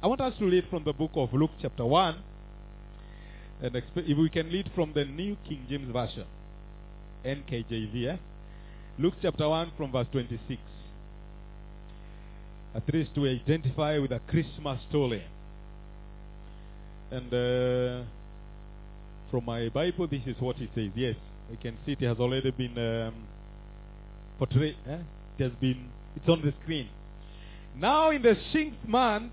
I want us to read from the book of Luke, chapter 1. And if we can read from the New King James Version, NKJV. Eh? Luke chapter 1 from verse 26. At least to identify with a Christmas story. And uh, from my Bible, this is what it says. Yes, we can see it has already been um, portrayed. Eh? It has been, it's on the screen. Now in the sixth month,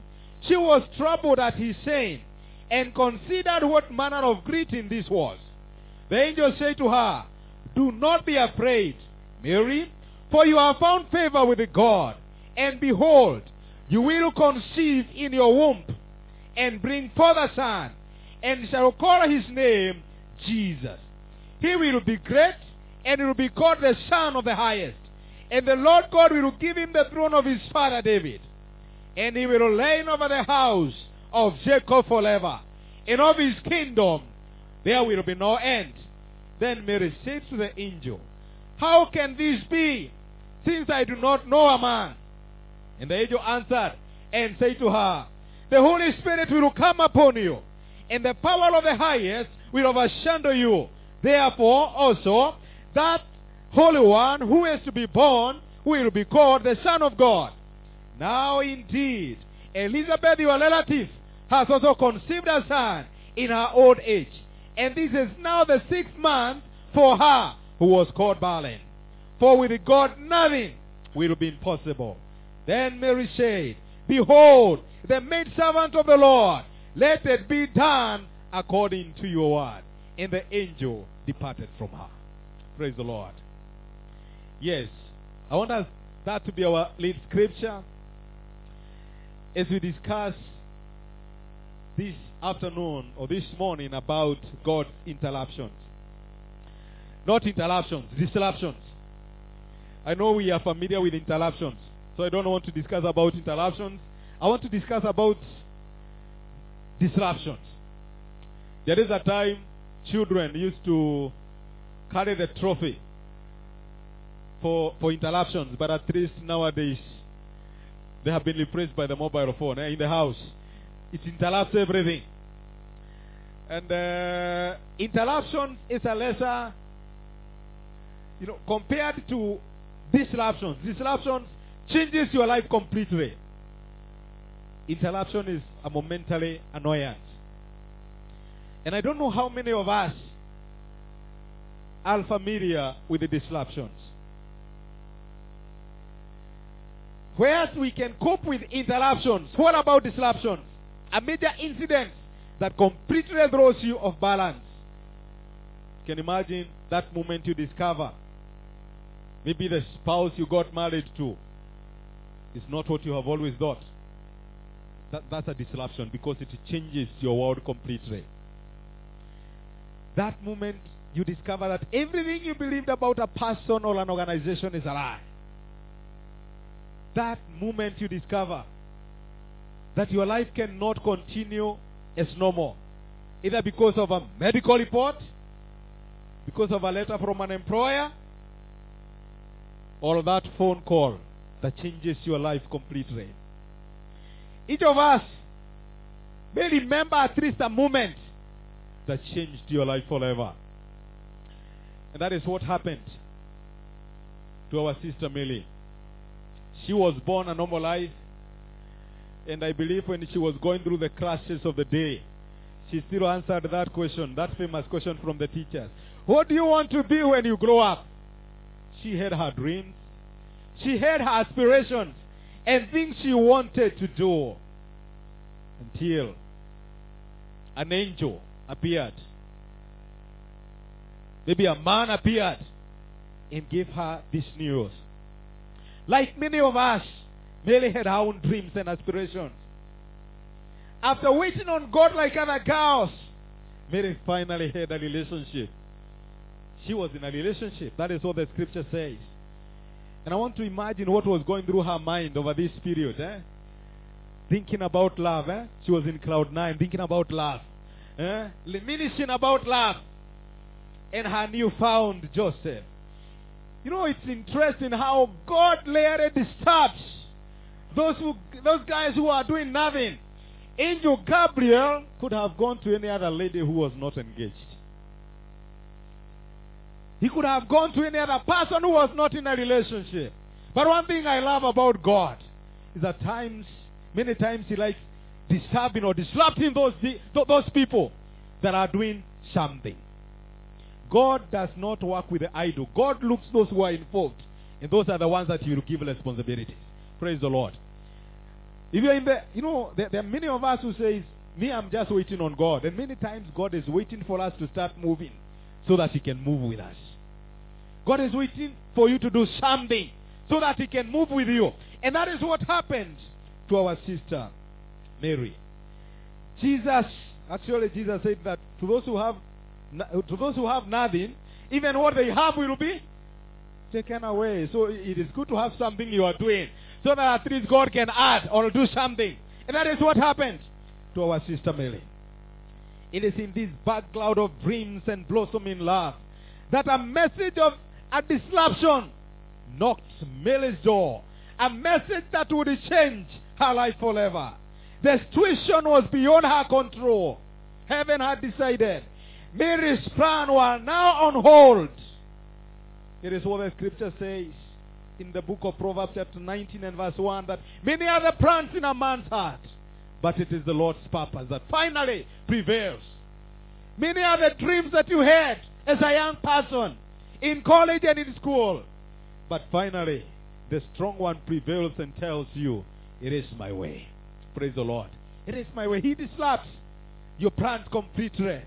she was troubled at his saying, and considered what manner of greeting this was. The angel said to her, Do not be afraid, Mary, for you have found favor with God. And behold, you will conceive in your womb, and bring forth a son, and shall call his name Jesus. He will be great, and he will be called the Son of the Highest. And the Lord God will give him the throne of his father David. And he will reign over the house of Jacob forever. And of his kingdom there will be no end. Then Mary said to the angel, How can this be, since I do not know a man? And the angel answered and said to her, The Holy Spirit will come upon you, and the power of the highest will overshadow you. Therefore also, that Holy One who is to be born will be called the Son of God. Now indeed, Elizabeth, your relative, has also conceived a son in her old age. And this is now the sixth month for her who was called barren. For with God nothing will be impossible. Then Mary said, Behold, the maidservant of the Lord, let it be done according to your word. And the angel departed from her. Praise the Lord. Yes, I want us that to be our lead scripture as we discuss this afternoon or this morning about God's interruptions. Not interruptions, disruptions. I know we are familiar with interruptions, so I don't want to discuss about interruptions. I want to discuss about disruptions. There is a time children used to carry the trophy for, for interruptions, but at least nowadays they have been replaced by the mobile phone eh, in the house. It interrupts everything. And uh, interruption is a lesser, you know, compared to disruptions. Disruptions changes your life completely. Interruption is a momentary annoyance. And I don't know how many of us are familiar with the disruptions. Whereas we can cope with interruptions, what about disruptions? A major incident that completely throws you off balance. You can imagine that moment you discover maybe the spouse you got married to is not what you have always thought. That, that's a disruption because it changes your world completely. That moment you discover that everything you believed about a person or an organization is a lie that moment you discover that your life cannot continue as normal, either because of a medical report, because of a letter from an employer, or that phone call that changes your life completely. Each of us may remember at least a moment that changed your life forever. And that is what happened to our sister Millie. She was born a normal life. And I believe when she was going through the crashes of the day, she still answered that question, that famous question from the teachers. What do you want to be when you grow up? She had her dreams. She had her aspirations and things she wanted to do until an angel appeared. Maybe a man appeared and gave her this news. Like many of us, Mary had her own dreams and aspirations. After waiting on God like other girls, Mary finally had a relationship. She was in a relationship. That is what the scripture says. And I want to imagine what was going through her mind over this period. Eh? Thinking about love. Eh? She was in cloud nine, thinking about love. Eh? About love. And her newfound Joseph. You know, it's interesting how God later disturbs those who, those guys who are doing nothing. Angel Gabriel could have gone to any other lady who was not engaged. He could have gone to any other person who was not in a relationship. But one thing I love about God is that times, many times He likes disturbing or disrupting those, those people that are doing something. God does not work with the idle. God looks those who are involved. And those are the ones that He will give responsibilities. Praise the Lord. If you're in the, you know, there, there are many of us who says, me, I'm just waiting on God. And many times God is waiting for us to start moving so that He can move with us. God is waiting for you to do something so that He can move with you. And that is what happened to our sister, Mary. Jesus, actually Jesus said that to those who have, to those who have nothing, even what they have will be taken away. So it is good to have something you are doing so that at least God can add or do something. And that is what happened to our sister Mary. It is in this bad cloud of dreams and blossoming love that a message of a disruption knocked Mary's door. A message that would change her life forever. The situation was beyond her control. Heaven had decided. Mary's plan was now on hold. It is what the scripture says in the book of Proverbs chapter 19 and verse 1 that many are the plans in a man's heart, but it is the Lord's purpose that finally prevails. Many are the dreams that you had as a young person in college and in school, but finally the strong one prevails and tells you, it is my way. Praise the Lord. It is my way. He disrupts your plans completely.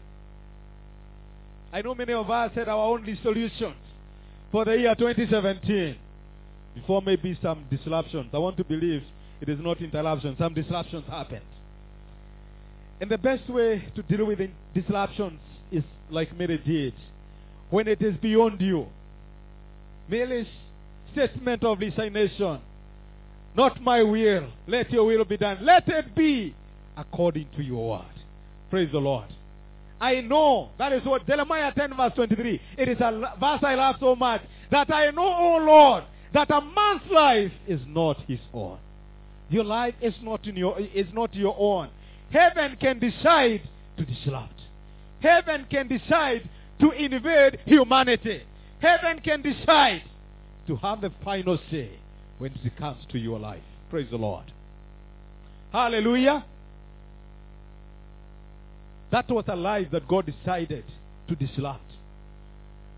I know many of us had our own resolutions for the year 2017 before maybe some disruptions. I want to believe it is not interruption. Some disruptions happened. And the best way to deal with disruptions is like Mary did. When it is beyond you. Mary's statement of resignation. Not my will. Let your will be done. Let it be according to your word. Praise the Lord. I know that is what Jeremiah 10 verse 23. It is a verse I love so much that I know, oh Lord, that a man's life is not his own. Your life is not in your is not your own. Heaven can decide to disrupt. Heaven can decide to invade humanity. Heaven can decide to have the final say when it comes to your life. Praise the Lord. Hallelujah. That was a life that God decided to disrupt.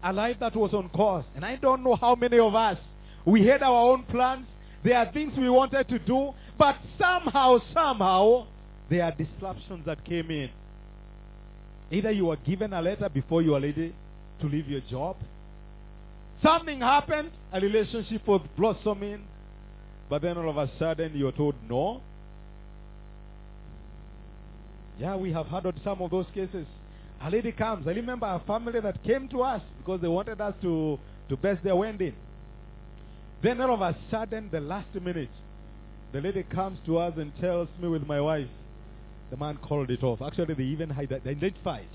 A life that was on course. And I don't know how many of us, we had our own plans. There are things we wanted to do. But somehow, somehow, there are disruptions that came in. Either you were given a letter before you were ready to leave your job. Something happened, a relationship was blossoming, but then all of a sudden you're told no. Yeah, we have heard of some of those cases. A lady comes. I remember a family that came to us because they wanted us to, to best their wedding. Then all of a sudden, the last minute, the lady comes to us and tells me with my wife, the man called it off. Actually, they even identified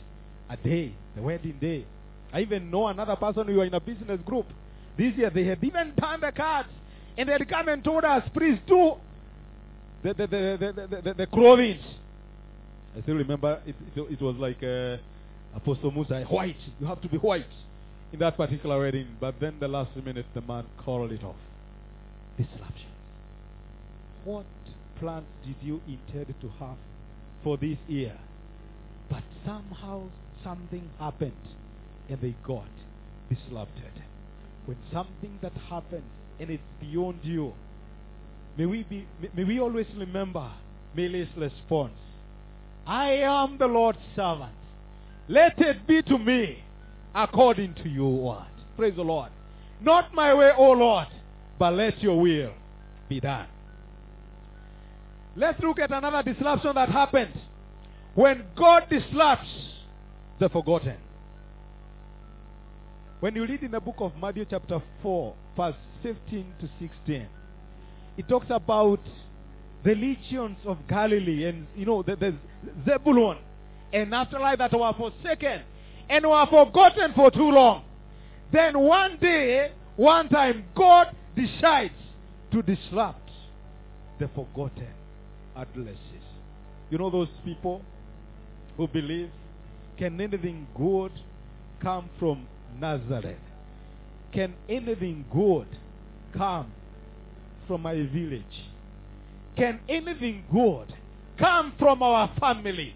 a day, the wedding day. I even know another person who were in a business group. This year, they had even turned the cards. And they had come and told us, please do the, the, the, the, the, the clothing. I still remember it, it, it was like uh, Apostle Musa, white. You have to be white in that particular wedding. But then the last minute, the man called it off. Disruption. What plans did you intend to have for this year? But somehow something happened and they got disrupted. When something that happens and it's beyond you, may we be may we always remember Mary's response. I am the Lord's servant. Let it be to me according to your word. Praise the Lord. Not my way, O Lord, but let your will be done. Let's look at another disruption that happened. When God disrupts the forgotten. When you read in the book of Matthew, chapter 4, verse 15 to 16, it talks about the legions of Galilee and, you know, the, the Zebulun and Naphtali that were forsaken and were forgotten for too long. Then one day, one time, God decides to disrupt the forgotten adolescents. You know those people who believe can anything good come from Nazareth? Can anything good come from my village? Can anything good come from our family?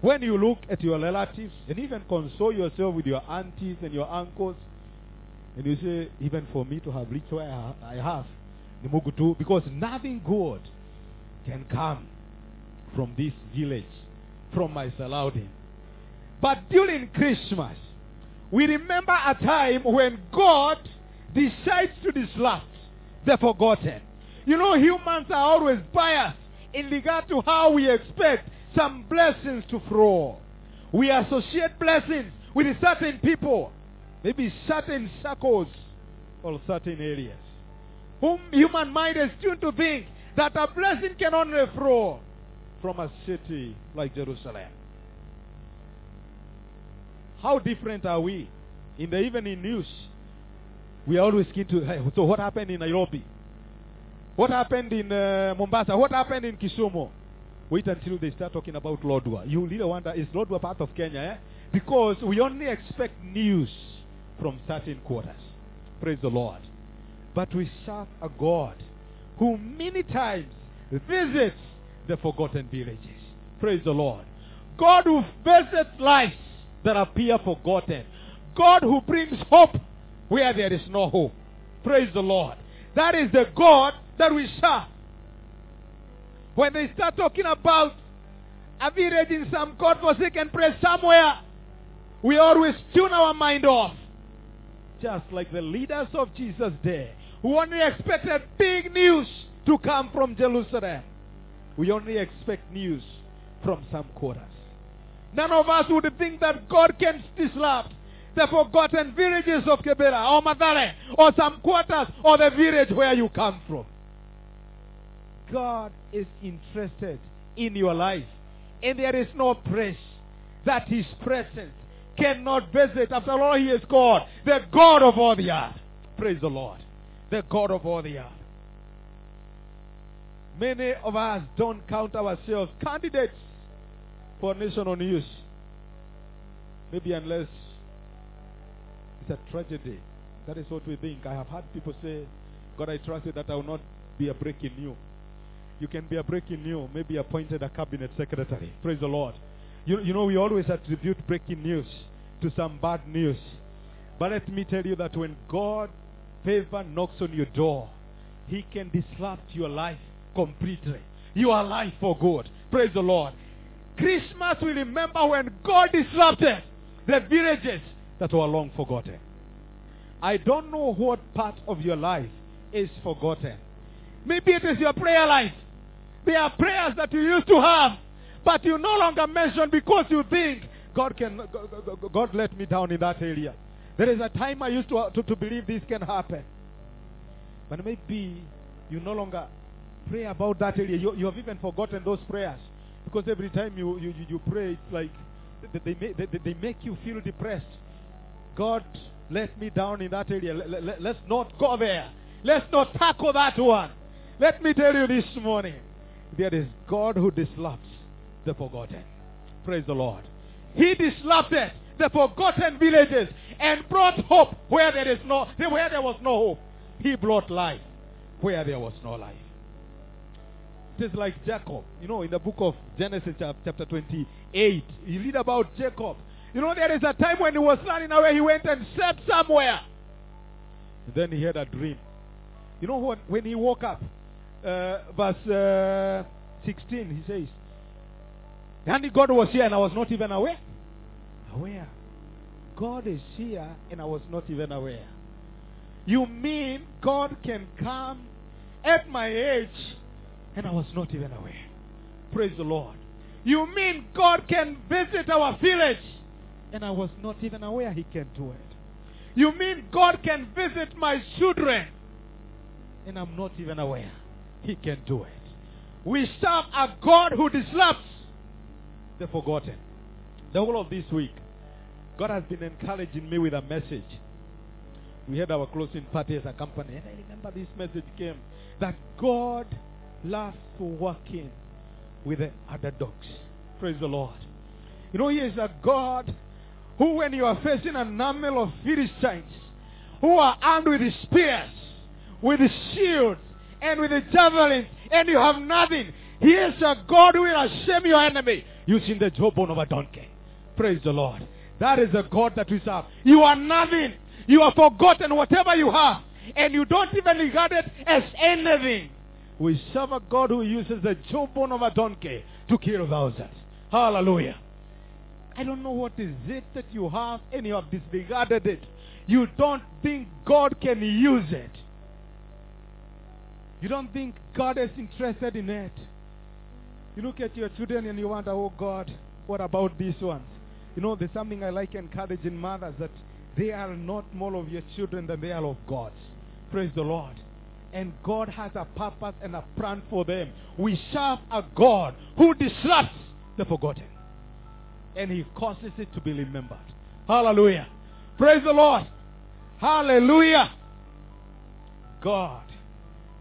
When you look at your relatives and even console yourself with your aunties and your uncles, and you say, even for me to have reached where I have, the Mugutu because nothing good can come from this village, from my surrounding. But during Christmas, we remember a time when God decides to disrupt the forgotten. You know, humans are always biased in regard to how we expect some blessings to flow. We associate blessings with certain people, maybe certain circles or certain areas. Whom human mind is tuned to think that a blessing can only flow from a city like Jerusalem. How different are we? In the evening news, we are always keen to, hey, so what happened in Nairobi? What happened in uh, Mombasa? What happened in Kisumu? Wait until they start talking about Lodwar. You really wonder, is Lodwar part of Kenya? Eh? Because we only expect news from certain quarters. Praise the Lord. But we serve a God who many times visits the forgotten villages. Praise the Lord. God who visits lives that appear forgotten. God who brings hope where there is no hope. Praise the Lord. That is the God that we serve. When they start talking about a read in some God-forsaken place somewhere, we always tune our mind off. Just like the leaders of Jesus' day, who only expected big news to come from Jerusalem. We only expect news from some quarters. None of us would think that God can disrupt the forgotten villages of Kibera or Mathare or some quarters or the village where you come from. God is interested in your life. And there is no place that his presence cannot visit. After all, he is God, the God of all the earth. Praise the Lord. The God of all the earth. Many of us don't count ourselves candidates for national news. Maybe unless it's a tragedy. That is what we think. I have had people say, God, I trust you that I will not be a breaking news. You can be a breaking news, maybe appointed a cabinet secretary. Praise the Lord. You, you know, we always attribute breaking news to some bad news. But let me tell you that when God favor knocks on your door, He can disrupt your life completely. You are life for good. Praise the Lord. Christmas we remember when God disrupted the villages that were long forgotten. I don't know what part of your life is forgotten. Maybe it is your prayer life. There are prayers that you used to have, but you no longer mention because you think God can God let me down in that area. There is a time I used to, to, to believe this can happen. But maybe you no longer pray about that area. You, you have even forgotten those prayers. Because every time you, you, you pray, it's like they, they, they, they make you feel depressed. God let me down in that area. Let, let, let's not go there. Let's not tackle that one. Let me tell you this morning. There is God who disrupts the forgotten. Praise the Lord. He disrupted the forgotten villages and brought hope where there is no where there was no hope. He brought life where there was no life. It is like Jacob. You know, in the book of Genesis chapter 28, you read about Jacob. You know, there is a time when he was running away, he went and slept somewhere. Then he had a dream. You know what? When he woke up, uh, verse uh, 16, he says, and God was here and I was not even aware. Aware. God is here and I was not even aware. You mean God can come at my age And I was not even aware. Praise the Lord. You mean God can visit our village? And I was not even aware He can do it. You mean God can visit my children? And I'm not even aware He can do it. We serve a God who disrupts the forgotten. The whole of this week, God has been encouraging me with a message. We had our closing party as a company, and I remember this message came that God loves to work in with the other dogs. Praise the Lord. You know, He is a God who, when you are facing an army of Philistines who are armed with spears, with shields, and with the javelins, and you have nothing, He is a God who will shame your enemy using the jawbone of a donkey. Praise the Lord. That is the God that we serve. You are nothing. You have forgotten whatever you have, and you don't even regard it as anything. We serve a God who uses the jawbone of a donkey to kill thousands. Hallelujah. I don't know what is it that you have and you have disregarded it. You don't think God can use it. You don't think God is interested in it. You look at your children and you wonder, oh God, what about these ones? You know, there's something I like encouraging mothers that they are not more of your children than they are of God's. Praise the Lord. And God has a purpose and a plan for them. We serve a God who disrupts the forgotten. And he causes it to be remembered. Hallelujah. Praise the Lord. Hallelujah. God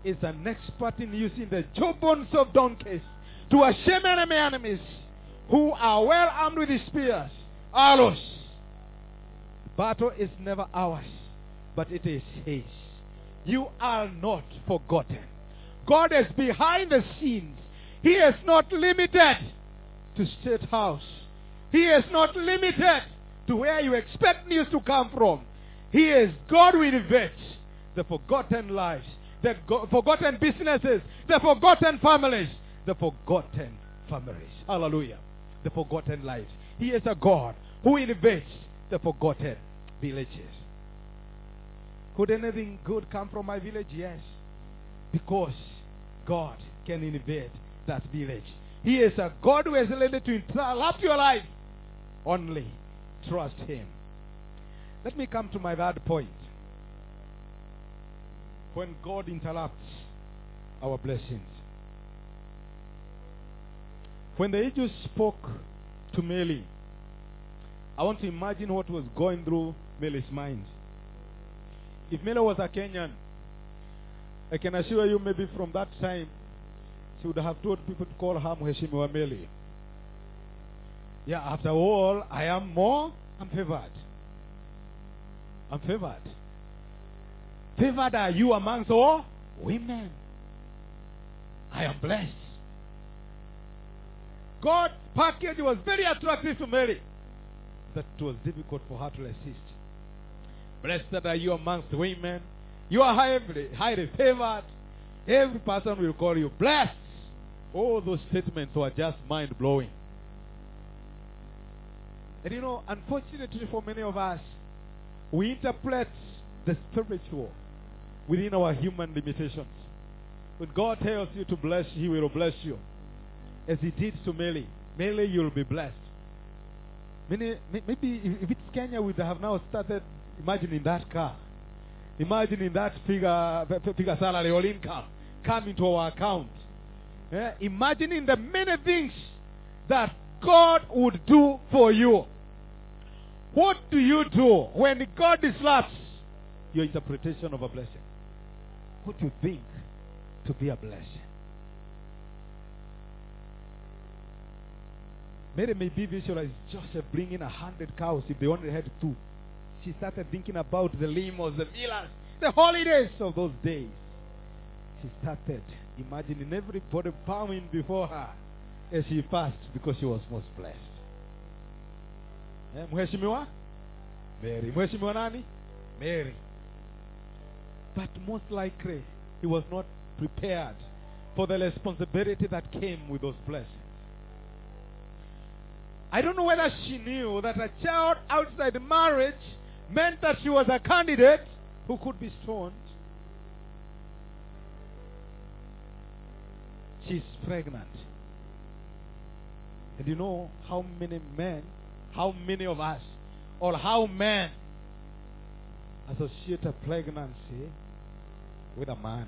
is an expert in using the jawbones of donkeys to shame enemy enemies who are well armed with spears, arrows. Battle is never ours, but it is his. You are not forgotten. God is behind the scenes. He is not limited to state house. He is not limited to where you expect news to come from. He is God who invents the forgotten lives, the go- forgotten businesses, the forgotten families, the forgotten families. Hallelujah. The forgotten lives. He is a God who invades the forgotten villages. Could anything good come from my village? Yes. Because God can invade that village. He is a God who has ready to interrupt your life. Only trust Him. Let me come to my third point. When God interrupts our blessings. When the angel spoke to Mary, I want to imagine what was going through Mary's mind. If Mary was a Kenyan, I can assure you maybe from that time, she would have told people to call her Mheshimiwa Mary. Yeah, after all, I am more, I'm favored. I'm favored. Favored are you amongst all women. I am blessed. God's package was very attractive to Mary. That it was difficult for her to resist. Blessed are you amongst women. You are highly, highly favored. Every person will call you blessed. All those statements were just mind blowing. And you know, unfortunately for many of us, we interpret the spiritual within our human limitations. When God tells you to bless, He will bless you. As He did to Mary. Mary, you'll be blessed. Maybe if it's Kenya, we would have now started imagining that car. Imagining that figure, figure salary or income come into our account. Yeah? Imagining the many things that God would do for you. What do you do when God disrupts your interpretation of a blessing? What you think to be a blessing? Mary maybe visualized Joseph bringing a hundred cows if they only had two. She started thinking about the limos, the villas, the holidays of those days. She started imagining everybody bowing before her as she passed because she was most blessed. Eh, Mheshimiwa? Mary. Mheshimiwa nani? Mary. But most likely, he was not prepared for the responsibility that came with those blessings. I don't know whether she knew that a child outside marriage meant that she was a candidate who could be stoned. She's pregnant. And you know how many men, how many of us, or how men associate a pregnancy with a man.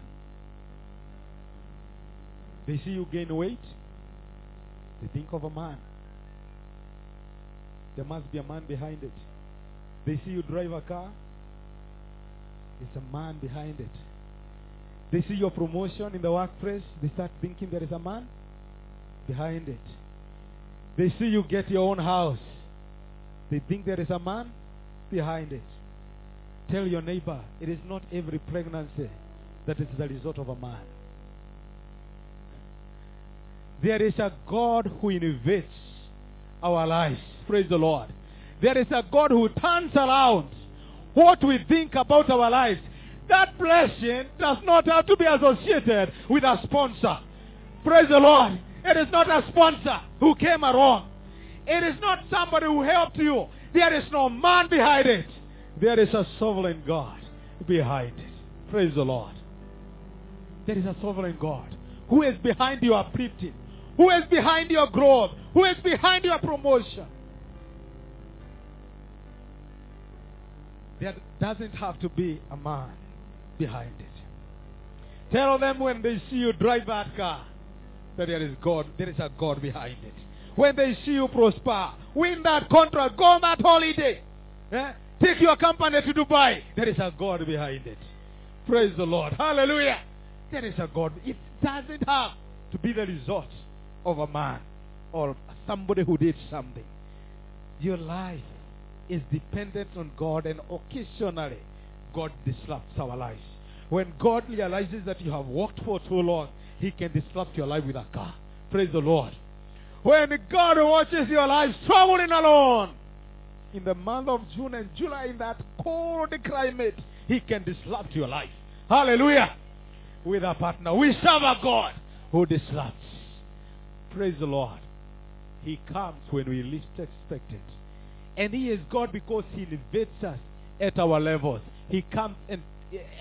They see you gain weight, they think of a man. There must be a man behind it. They see you drive a car, it's a man behind it. They see your promotion in the workplace, they start thinking there is a man behind it. They see you get your own house, they think there is a man behind it. Tell your neighbor, it is not every pregnancy that is the result of a man. There is a God who innovates our lives. Praise the Lord. There is a God who turns around what we think about our lives. That blessing does not have to be associated with a sponsor. Praise the Lord. It is not a sponsor who came along. It is not somebody who helped you. There is no man behind it. There is a sovereign God behind it. Praise the Lord. There is a sovereign God who is behind your uplifting, who is behind your growth, who is behind your promotion. There doesn't have to be a man behind it. Tell them when they see you drive that car that there is God, there is a God behind it. When they see you prosper, win that contract, go on that holiday, eh? take your company to Dubai, there is a God behind it. Praise the Lord. Hallelujah. There is a God. It doesn't have to be the result of a man or somebody who did something. Your life is dependent on God and occasionally God disrupts our lives. When God realizes that you have worked for too long, he can disrupt your life with a car. Praise the Lord. When God watches your life struggling alone, in the month of June and July, in that cold climate, he can disrupt your life. Hallelujah. With a partner. We serve a God who disrupts. Praise the Lord. He comes when we least expect it. And he is God because he elevates us at our levels. He comes and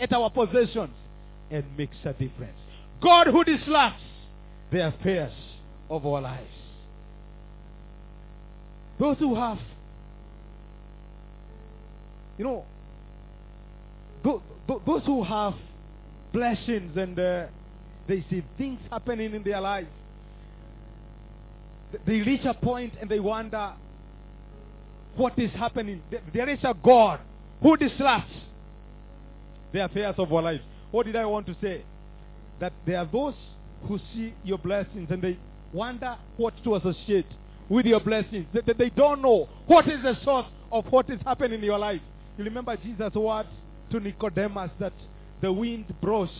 at our possessions and makes a difference. God who disrupts the affairs of our lives. Those who have, you know, those who have blessings and uh, they see things happening in their life, they reach a point and they wonder what is happening. There is a God who disrupts the affairs of our lives. What did I want to say? That there are those who see your blessings and they wonder what to associate with your blessings. That they don't know what is the source of what is happening in your life. You remember Jesus' words to Nicodemus that the wind blows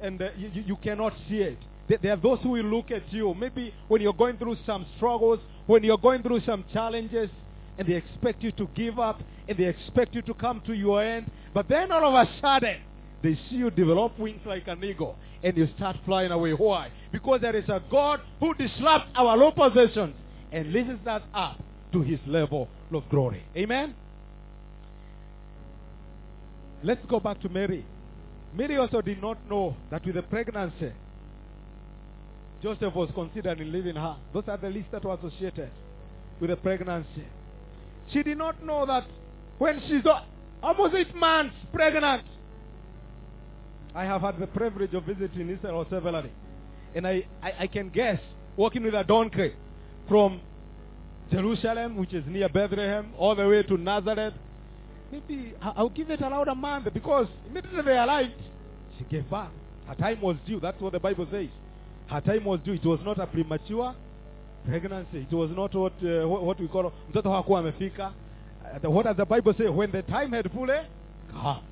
and uh, you, you cannot see it. There are those who will look at you. Maybe when you're going through some struggles, when you're going through some challenges, and they expect you to give up, and they expect you to come to your end. But then all of a sudden, they see you develop wings like an eagle, and you start flying away. Why? Because there is a God who disrupts our low possessions and lifts us up to his level of glory. Amen? Let's go back to Mary. Mary also did not know that with the pregnancy, Joseph was considering leaving her. Those are the least that were associated with the pregnancy. She did not know that when she's almost eight months pregnant, I have had the privilege of visiting Israel severally. And I, I, I can guess, walking with a donkey from Jerusalem, which is near Bethlehem, all the way to Nazareth. Maybe I'll give it a month because immediately they arrived, she gave birth. Her time was due. That's what the Bible says. Her time was due. It was not a premature pregnancy. It was not what, uh, what, we call mtoto hakuwa amefika. Uh, what does the Bible say? When the time had fully come.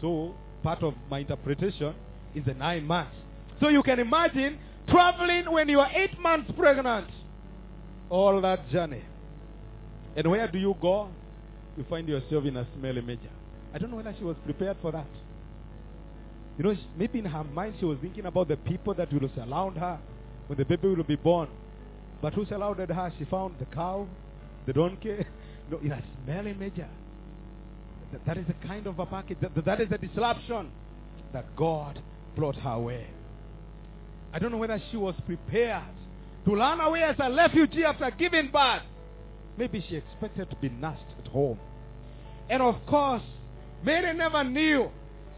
So part of my interpretation is the nine months. So you can imagine traveling when you are eight months pregnant. All that journey. And where do you go? You find yourself in a smelly major. I don't know whether she was prepared for that. You know, maybe in her mind she was thinking about the people that will surround her when the baby will be born. But who surrounded her? She found the cow, the donkey. No, in a smelly major. That, that is the kind of a package. That, that is the disruption that God brought her way. I don't know whether she was prepared to run away as a refugee after giving birth. Maybe she expected to be nursed at home. And of course, Mary never knew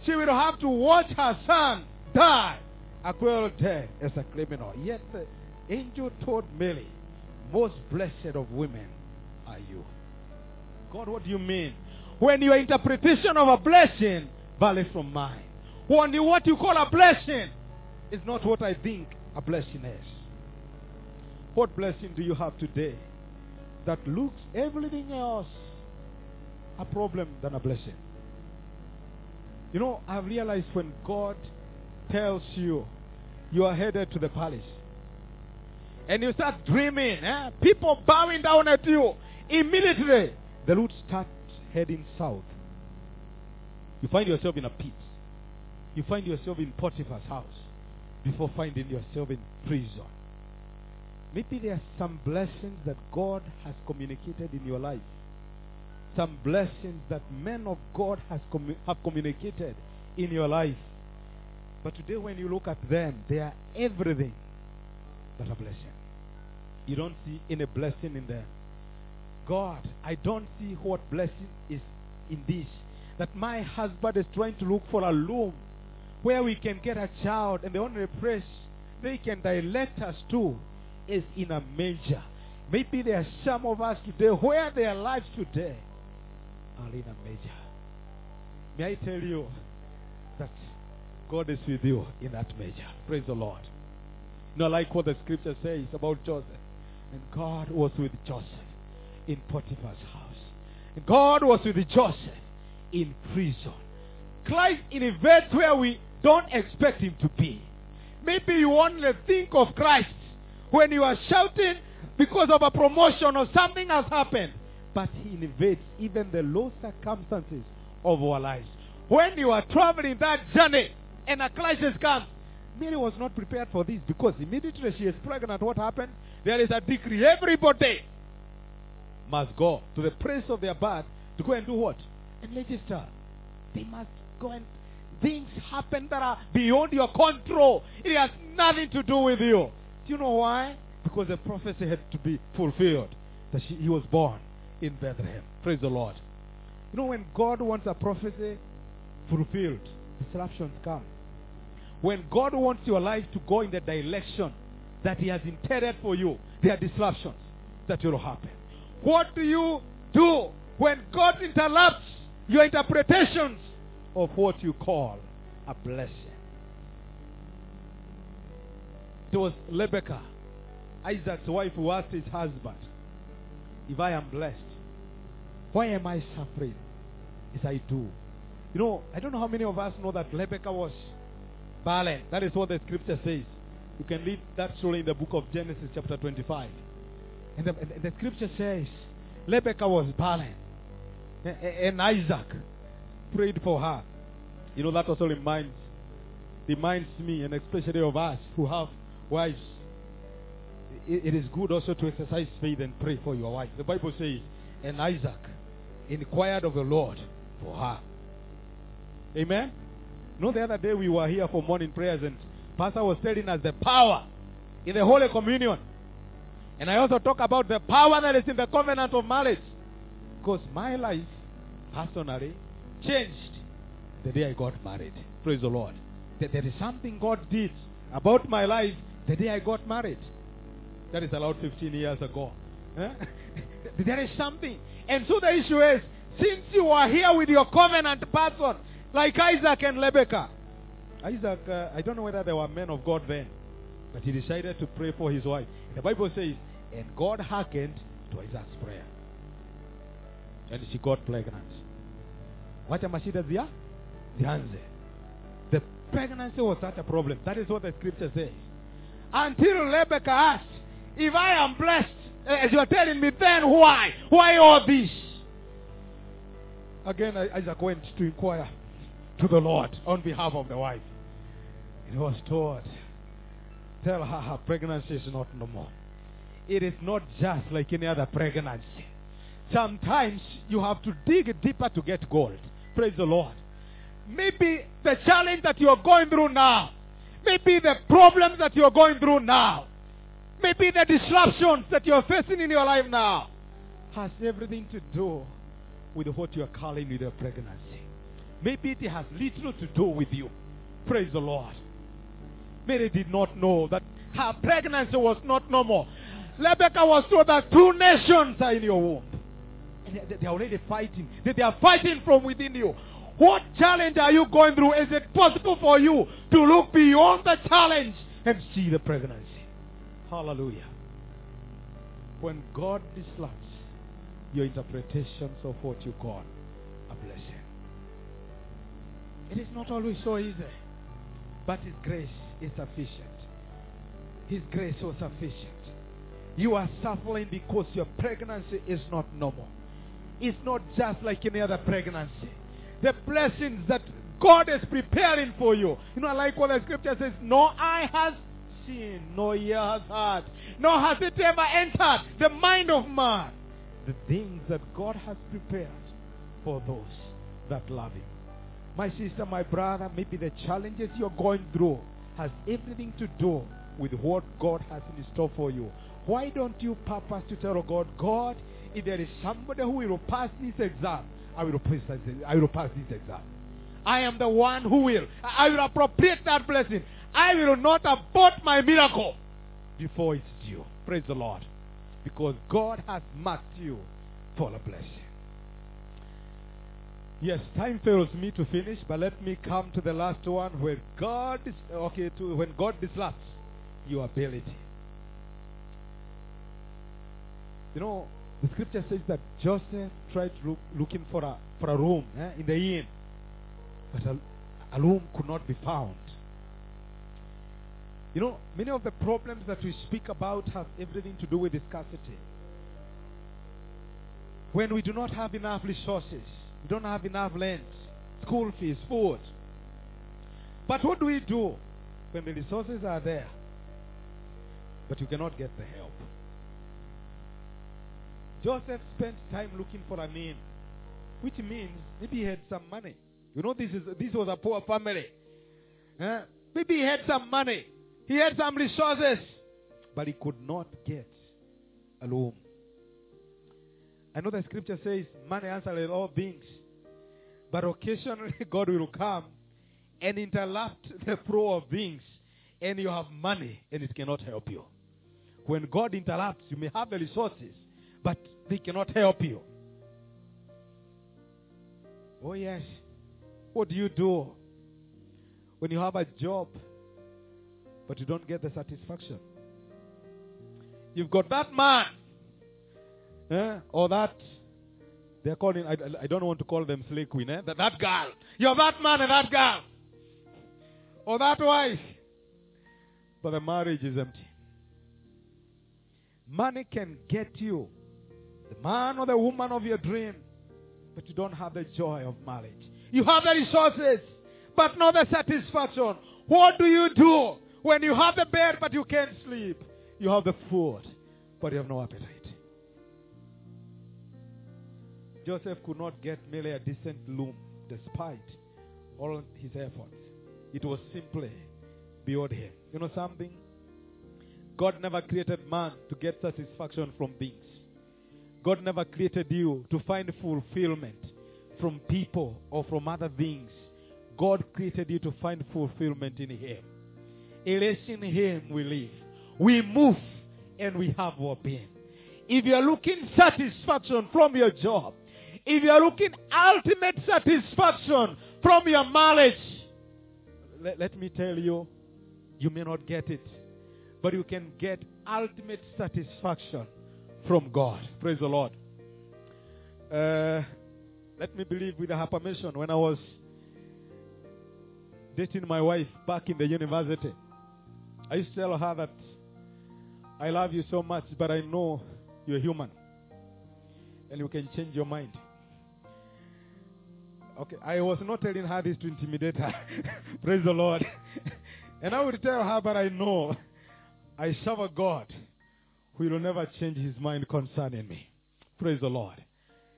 she would have to watch her son die a cruel death as a criminal. Yet the angel told Mary, Most blessed of women are you. God, what do you mean? When your interpretation of a blessing varies from mine. When you, what you call a blessing is not what I think a blessing is. What blessing do you have today that looks everything else a problem than a blessing? You know, I've realized when God tells you you are headed to the palace and you start dreaming, eh? people bowing down at you, immediately the route starts heading south. You find yourself in a pit. You find yourself in Potiphar's house before finding yourself in prison. Maybe there are some blessings that God has communicated in your life. Some blessings that men of God has commu- have communicated in your life. But today when you look at them, they are everything but a blessing. You don't see any blessing in them. God, I don't see what blessing is in this. That my husband is trying to look for a loom where we can get a child and the only place they can direct us to is in a manger. Maybe there are some of us today where their lives today are in a manger. May I tell you that God is with you in that manger. Praise the Lord. You know, like what the scripture says about Joseph. And God was with Joseph in Potiphar's house. And God was with Joseph in prison. Christ invades where we don't expect him to be. Maybe you only think of Christ when you are shouting because of a promotion or something has happened. But he invades even the low circumstances of our lives. When you are traveling that journey and a crisis comes, Mary was not prepared for this because immediately she is pregnant, what happened? There is a decree. Everybody must go to the place of their birth to go and do what? And register. They must go and things happen that are beyond your control. It has nothing to do with you. Do you know why? Because the prophecy had to be fulfilled. That she, he was born in Bethlehem. Praise the Lord. You know when God wants a prophecy fulfilled, disruptions come. When God wants your life to go in the direction that He has intended for you, there are disruptions that will happen. What do you do when God interrupts your interpretations of what you call a blessing? It was Rebecca, Isaac's wife, who asked his husband, If I am blessed, why am I suffering as I do? You know, I don't know how many of us know that Rebecca was barren. That is what the scripture says. You can read that story in the book of Genesis, chapter 25. And the, the scripture says, Rebecca was barren. And Isaac prayed for her. You know, that also reminds, reminds me, and especially of us who have wives. It, is good also to exercise faith and pray for your wife. The Bible says, and Isaac inquired of the Lord for her. Amen? Know, the other day we were here for morning prayers and Pastor was telling us the power in the Holy Communion. And I also talk about the power that is in the covenant of marriage. Because my life, personally, changed the day I got married. Praise the Lord. That there is something God did about my life the day I got married. That is about 15 years ago. Eh? there is something. And so the issue is, since you are here with your covenant person, like Isaac and Rebecca, Isaac, uh, I don't know whether they were men of God then, but he decided to pray for his wife. The Bible says, and God hearkened to Isaac's prayer. And she got pregnant. Wacha mashida zia zianze. The pregnancy was such a problem. That is what the scripture says. Until Rebecca asked, if I am blessed, eh, as you are telling me, then why? Why all this? Again, Isaac went to inquire to the Lord on behalf of the wife. He was told, tell her her pregnancy is not normal. It is not just like any other pregnancy. Sometimes you have to dig deeper to get gold. Praise the Lord. Maybe the challenge that you are going through now, Maybe the problems that you're going through now, maybe the disruptions that you're facing in your life now, has everything to do with what you're calling with your pregnancy. Maybe it has little to do with you. Praise the Lord. Mary did not know that her pregnancy was not normal. Rebecca was told that two nations are in your womb. They- are already fighting. They are fighting from within you. What challenge are you going through? Is it possible for you to look beyond the challenge and see the pregnancy? Hallelujah. When God disrupts your interpretations of what you call a blessing, it is not always so easy, but His grace is sufficient. His grace was sufficient. You are suffering because your pregnancy is not normal. It's not just like any other pregnancy. The blessings that God is preparing for you. You know, like what the scripture says, no eye has seen, no ear has heard, nor has it ever entered the mind of man. The things that God has prepared for those that love Him. My sister, my brother, maybe the challenges you're going through has everything to do with what God has in store for you. Why don't you purpose to tell God, God, if there is somebody who will pass this exam, I will pass this, I will pass this exam. I am the one who will. I will appropriate that blessing. I will not abort my miracle before it's due. Praise the Lord. Because God has marked you for a blessing. Yes, time fails me to finish, but let me come to the last one where God is okay to when God disrupts your ability. You know, the scripture says that Joseph tried look, looking for a for a room eh, in the inn, but a, a room could not be found. You know, many of the problems that we speak about have everything to do with scarcity. When we do not have enough resources, we don't have enough land, school fees, food. But what do we do when the resources are there, but you cannot get the help? Joseph spent time looking for a name, which means maybe he had some money. You know, this is this was a poor family. Eh? Maybe he had some money. He had some resources, but he could not get a loan. I know the scripture says money answers all things, but occasionally God will come and interrupt the flow of things, and you have money and it cannot help you. When God interrupts, you may have the resources, but they cannot help you. Oh, yes. What do you do when you have a job, but you don't get the satisfaction? You've got that man, eh? or that, they're calling, I, I don't want to call them slave queen, eh? that, that girl. You're that man and that girl, or that wife, but the marriage is empty. Money can get you the man or the woman of your dream, but you don't have the joy of marriage. You have the resources, but not the satisfaction. What do you do when you have the bed but you can't sleep? You have the food, but you have no appetite. Joseph could not get merely a decent loom despite all his efforts. It was simply beyond him. You know something? God never created man to get satisfaction from things. God never created you to find fulfillment from people or from other things. God created you to find fulfillment in Him. It is in Him we live. We move and we have our being. If you are looking satisfaction from your job, if you are looking ultimate satisfaction from your marriage, let, let me tell you, you may not get it, but you can get ultimate satisfaction from God. Praise the Lord. Uh, let me believe with her permission, when I was dating my wife back in the university, I used to tell her that I love you so much, but I know you're human. And you can change your mind. Okay, I was not telling her this to intimidate her. Praise the Lord. and I would tell her, but I know I serve a God who will never change his mind concerning me. Praise the Lord.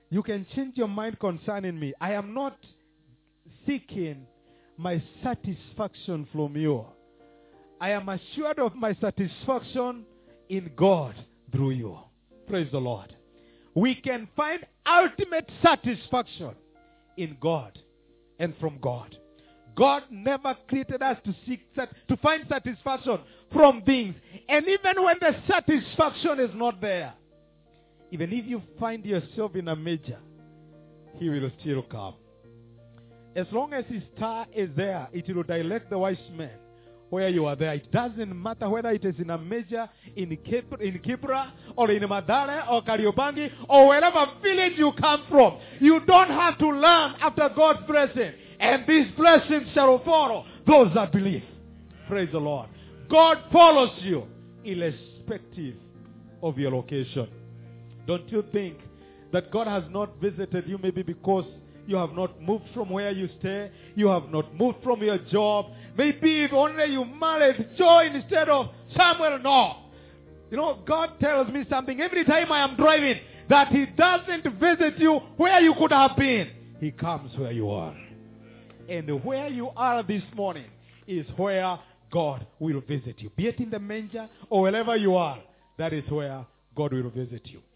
You can change your mind concerning me. I am not seeking my satisfaction from you. I am assured of my satisfaction in God through you. Praise the Lord. We can find ultimate satisfaction in God and from God. God never created us to seek to find satisfaction from things. And even when the satisfaction is not there, even if you find yourself in a major, he will still come. As long as his star is there, it will direct the wise man where you are there. It doesn't matter whether it is in a major, in Kibra, in Kibra or in Mathare or Kariobangi or wherever village you come from. You don't have to learn after God's blessing. And these blessings shall follow those that believe. Praise the Lord. God follows you irrespective of your location. Don't you think that God has not visited you maybe because you have not moved from where you stay, you have not moved from your job. Maybe if only you married Joy instead of Samuel, no. You know, God tells me something every time I am driving that He doesn't visit you where you could have been. He comes where you are. And where you are this morning is where God will visit you. Be it in the manger or wherever you are, that is where God will visit you.